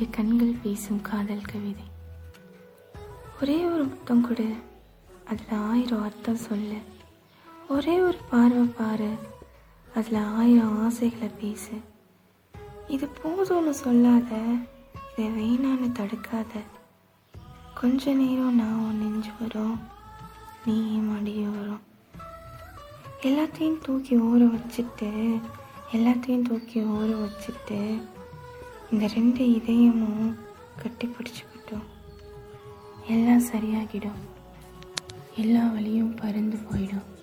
இரு கண்கள் பேசும் காதல் கவிதை. ஒரே ஒரு முத்தம் கொடு அதில் ஆயிரம் அர்த்தம் சொல்லு. ஒரே ஒரு பார்வை பாரு அதில் ஆயிரம் ஆசைகளை பேசு. இது போதும்னு சொல்லாத இதை வேணான்னு தடுக்காத. கொஞ்ச நேரம் நான் உன் நெஞ்சு வரும் நீ மடியும் வரும். எல்லாத்தையும் தூக்கி ஊற வச்சுட்டு எல்லாத்தையும் தூக்கி ஊற வச்சுட்டு இந்த ரெண்டு இதயமும் கட்டி பிடிச்சிக்கிட்டோம். எல்லாம் சரியாகிடும். எல்லா வழியும் பறந்து போயிடும்.